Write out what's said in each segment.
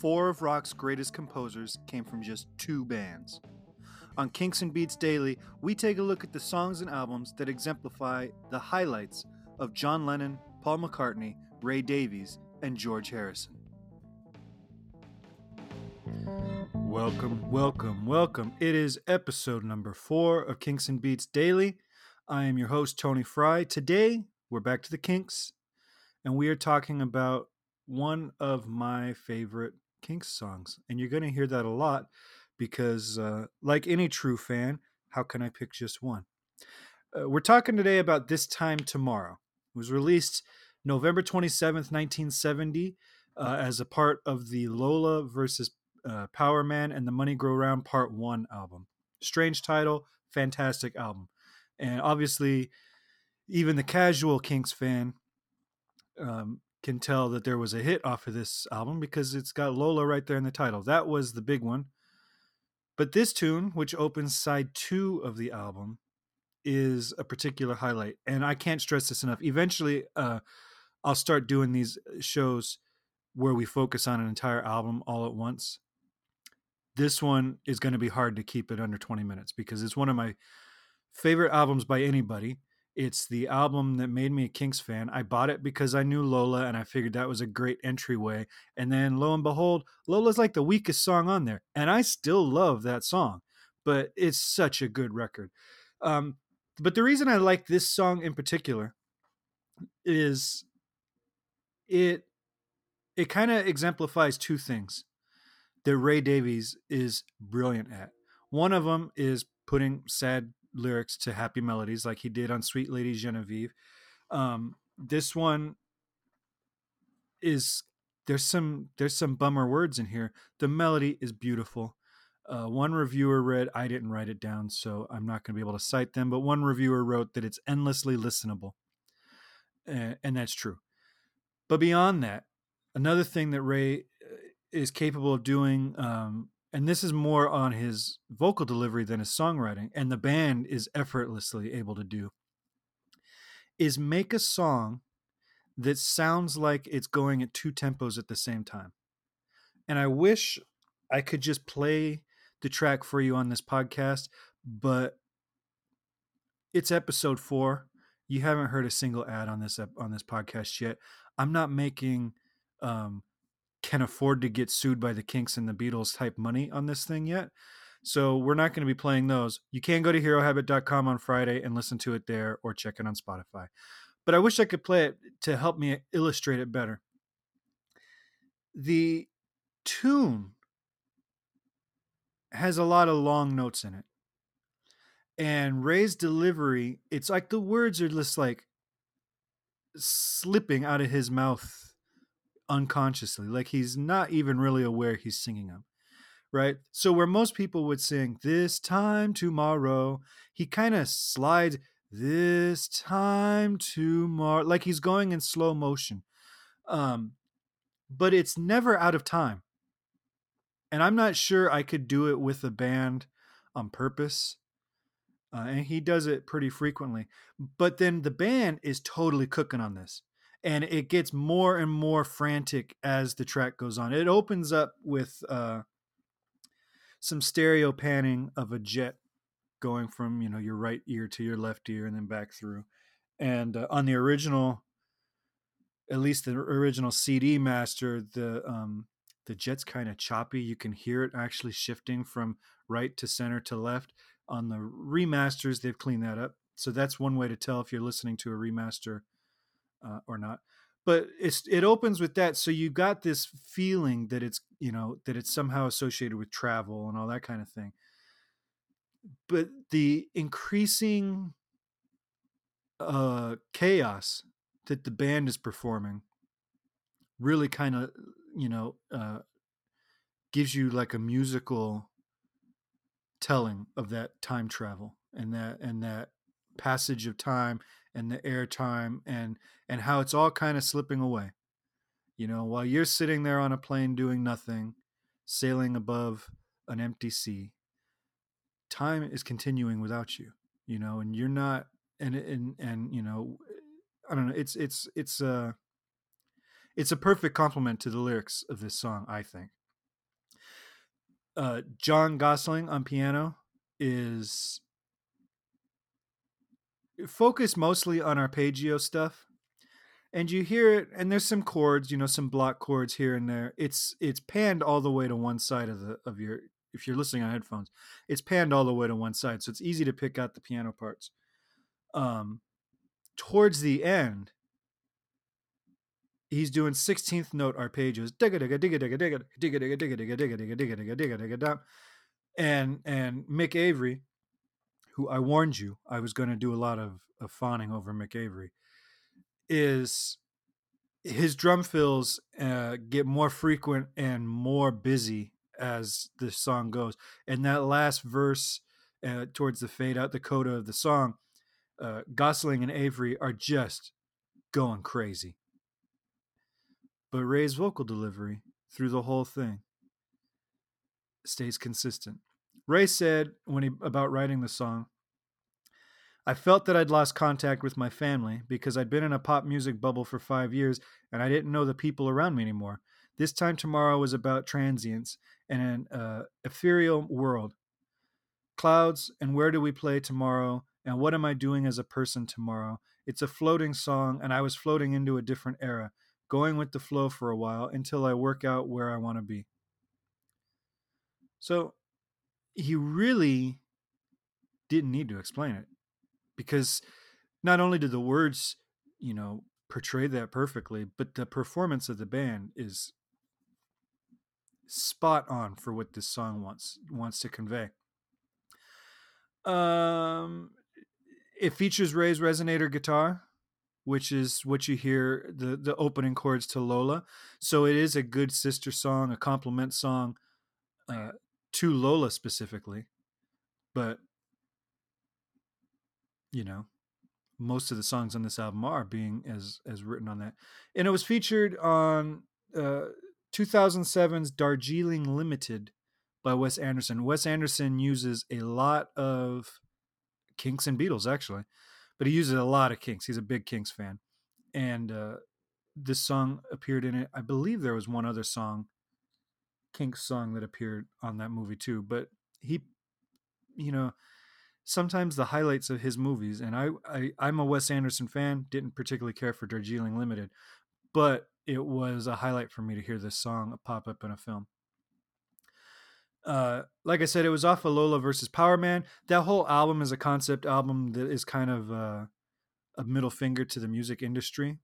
four of rock's greatest composers came from just two bands. On Kinks and Beatles Daily, we take a look at the songs and albums that exemplify the highlights of John Lennon, Paul McCartney, Ray Davies, and George Harrison. Welcome, welcome, welcome. It is episode number four of Kinks and Beatles Daily. I am your host, Tony Fry. Today, we're back to the Kinks, and we are talking about one of my favorite Kinks songs. And you're going to hear that a lot because, uh, like any true fan, how can I pick just one? Uh, we're talking today about This Time Tomorrow. It was released November 27th, 1970, uh, as a part of the Lola versus uh, Power Man and the Money Go Round Part 1 album. Strange title, fantastic album. And obviously, even the casual Kinks fan um, can tell that there was a hit off of this album because it's got Lola right there in the title. That was the big one. But this tune, which opens side two of the album, is a particular highlight. And I can't stress this enough. Eventually, uh, I'll start doing these uh, shows where we focus on an entire album all at once. This one is going to be hard to keep it under 20 minutes because it's one of my favorite albums by anybody. It's the album that made me a Kinks fan. I bought it because I knew Lola and I figured that was a great entryway. And then lo and behold, Lola's like the weakest song on there. And I still love that song, but it's such a good record. Um, but the reason I like this song in particular is it it kind of exemplifies two things that Ray Davies is brilliant at. One of them is putting sad lyrics to happy melodies like he did on Sweet Lady Genevieve. Um, this one is there's some there's some bummer words in here. The melody is beautiful. Uh, one reviewer read, I didn't write it down, so I'm not going to be able to cite them, but one reviewer wrote that it's endlessly listenable. Uh, and that's true. But beyond that, another thing that Ray uh, is capable of doing um, and this is more on his vocal delivery than his songwriting, and the band is effortlessly able to do, is make a song that sounds like it's going at two tempos at the same time. And I wish I could just play the track for you on this podcast, but it's episode four. You haven't heard a single ad on this on this podcast yet. I'm not making um, can afford to get sued by the Kinks and the Beatles type money on this thing yet. So we're not going to be playing those. You can go to herohabit.com on Friday and listen to it there or check it on Spotify. But I wish I could play it to help me illustrate it better. The tune has a lot of long notes in it. And Ray's delivery, it's like the words are just like slipping out of his mouth unconsciously like he's not even really aware he's singing them right? So where most people would sing this time tomorrow he kind of slides this time tomorrow like he's going in slow motion um but it's never out of time. And i'm not sure i could do it with a band on purpose uh, and he does it pretty frequently but then the band is totally cooking on this and it gets more and more frantic as the track goes on. It opens up with uh, some stereo panning of a jet going from you know your right ear to your left ear and then back through. And uh, on the original, at least the original CD master, the um, the jet's kind of choppy. You can hear it actually shifting from right to center to left. On the remasters, they've cleaned that up. So that's one way to tell if you're listening to a remaster uh, or not but it's it opens with that so you got this feeling that it's you know that it's somehow associated with travel and all that kind of thing. But the increasing uh chaos that the band is performing really kind of you know uh gives you like a musical telling of that time travel and that and that passage of time and the airtime and and how it's all kind of slipping away. You know, while you're sitting there on a plane doing nothing, sailing above an empty sea, time is continuing without you. You know, and you're not and and and you know, I don't know, it's it's it's uh it's a perfect compliment to the lyrics of this song, I think. Uh, John Gosling on piano is focused mostly on arpeggio stuff and you hear it and there's some chords you know some block chords here and there it's it's panned all the way to one side of the of your if you're listening on headphones it's panned all the way to one side so it's easy to pick out the piano parts um towards the end he's doing 16th note arpeggios and and Mick Avory who I warned you I was going to do a lot of, of fawning over Mick Avory is his drum fills uh, get more frequent and more busy as the song goes. And that last verse uh, towards the fade out, the coda of the song, uh, Gosling and Avory are just going crazy. But Ray's vocal delivery through the whole thing stays consistent. Ray said when he about writing the song, I felt that I'd lost contact with my family because I'd been in a pop music bubble for five years and I didn't know the people around me anymore. This time tomorrow was about transience and an uh, ethereal world. Clouds and where do we play tomorrow and what am I doing as a person tomorrow? It's a floating song and I was floating into a different era, going with the flow for a while until I work out where I want to be. So he really didn't need to explain it because not only do the words, you know, portray that perfectly, but the performance of the band is spot on for what this song wants wants to convey. Um, it features Ray's resonator guitar, which is what you hear the the opening chords to Lola. So it is a good sister song, a compliment song uh, to Lola specifically. But you know, most of the songs on this album are being as as written on that, and it was featured on uh, 2007's Darjeeling Limited by Wes Anderson. Wes Anderson uses a lot of Kinks and Beatles actually, but he uses a lot of Kinks. He's a big Kinks fan, and uh, this song appeared in it. I believe there was one other song, Kinks song that appeared on that movie too. But he, you know, sometimes the highlights of his movies, and I, I I'm a Wes Anderson fan, didn't particularly care for Darjeeling Limited, but it was a highlight for me to hear this song pop up in a film. Uh, like I said, it was off of Lola versus Power Man. That whole album is a concept album that is kind of uh, a middle finger to the music industry.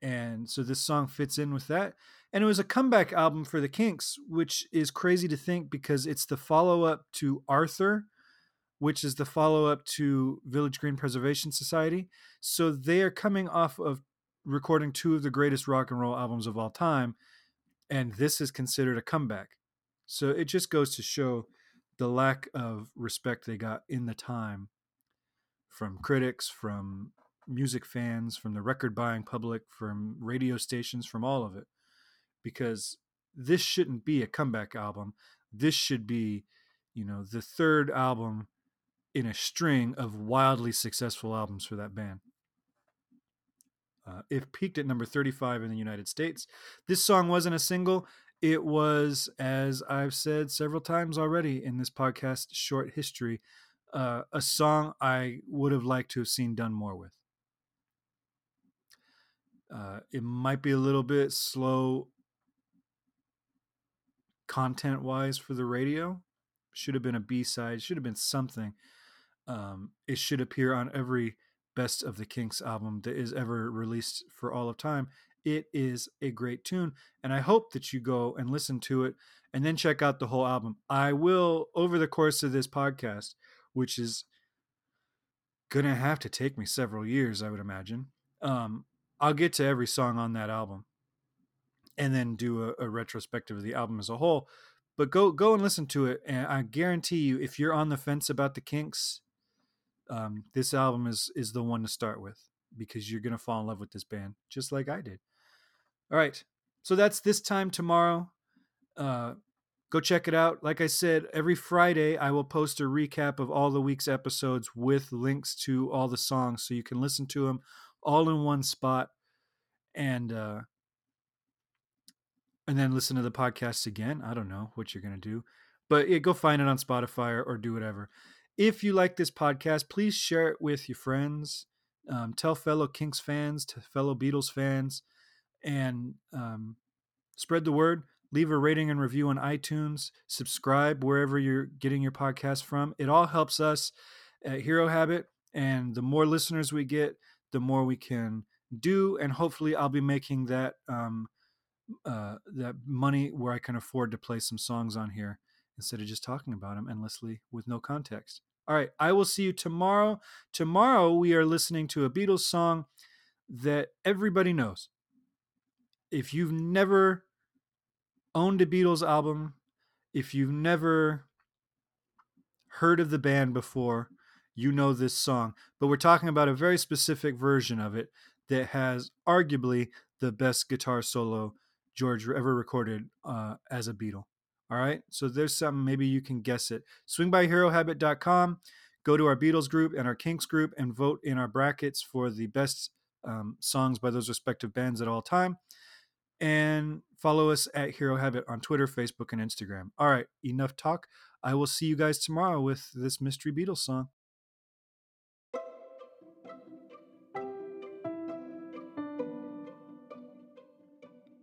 And so this song fits in with that. And it was a comeback album for the Kinks, which is crazy to think because it's the follow up to Arthur, which is the follow up to Village Green Preservation Society. So they are coming off of recording two of the greatest rock and roll albums of all time, and this is considered a comeback. So it just goes to show the lack of respect they got in the time from critics, from music fans, from the record buying public, from radio stations, from all of it. Because this shouldn't be a comeback album. This should be, you know, the third album in a string of wildly successful albums for that band. Uh, it peaked at number 35 in the United States. This song wasn't a single. It was, as I've said several times already in this podcast short history, uh, a song I would have liked to have seen done more with. Uh, it might be a little bit slow content wise for the radio. Should have been a B side, should have been something um, it should appear on every Best of the Kinks album that is ever released for all of time. It is a great tune, and I hope that you go and listen to it and then check out the whole album. I will, over the course of this podcast, which is going to have to take me several years, I would imagine. Um, I'll get to every song on that album and then do a, a retrospective of the album as a whole. But go go and listen to it, and I guarantee you, if you're on the fence about the Kinks, um, this album is is the one to start with because you're gonna fall in love with this band just like I did. All right, so that's this time tomorrow. Uh, go check it out. Like I said, every Friday I will post a recap of all the week's episodes with links to all the songs, so you can listen to them all in one spot. And uh, and then listen to the podcast again. I don't know what you're going to do, but yeah, go find it on Spotify or, or, do whatever. If you like this podcast, please share it with your friends. Um, tell fellow Kinks fans, to fellow Beatles fans, and um, spread the word. Leave a rating and review on iTunes. Subscribe wherever you're getting your podcast from. It all helps us at Hero Habit, and the more listeners we get, the more we can do, and hopefully, I'll be making that um, uh, that money where I can afford to play some songs on here instead of just talking about them endlessly with no context. All right, I will see you tomorrow. Tomorrow we are listening to a Beatles song that everybody knows. If you've never owned a Beatles album, if you've never heard of the band before, you know this song. But we're talking about a very specific version of it that has arguably the best guitar solo George ever recorded uh, as a Beatle. All right. So there's something, maybe you can guess it. Swing by Swingbyherohabit.com. Go to our Beatles group and our Kinks group and vote in our brackets for the best um, songs by those respective bands at all time. And follow us at Hero Habit on Twitter, Facebook, and Instagram. All right. Enough talk. I will see you guys tomorrow with this Mystery Beatles song.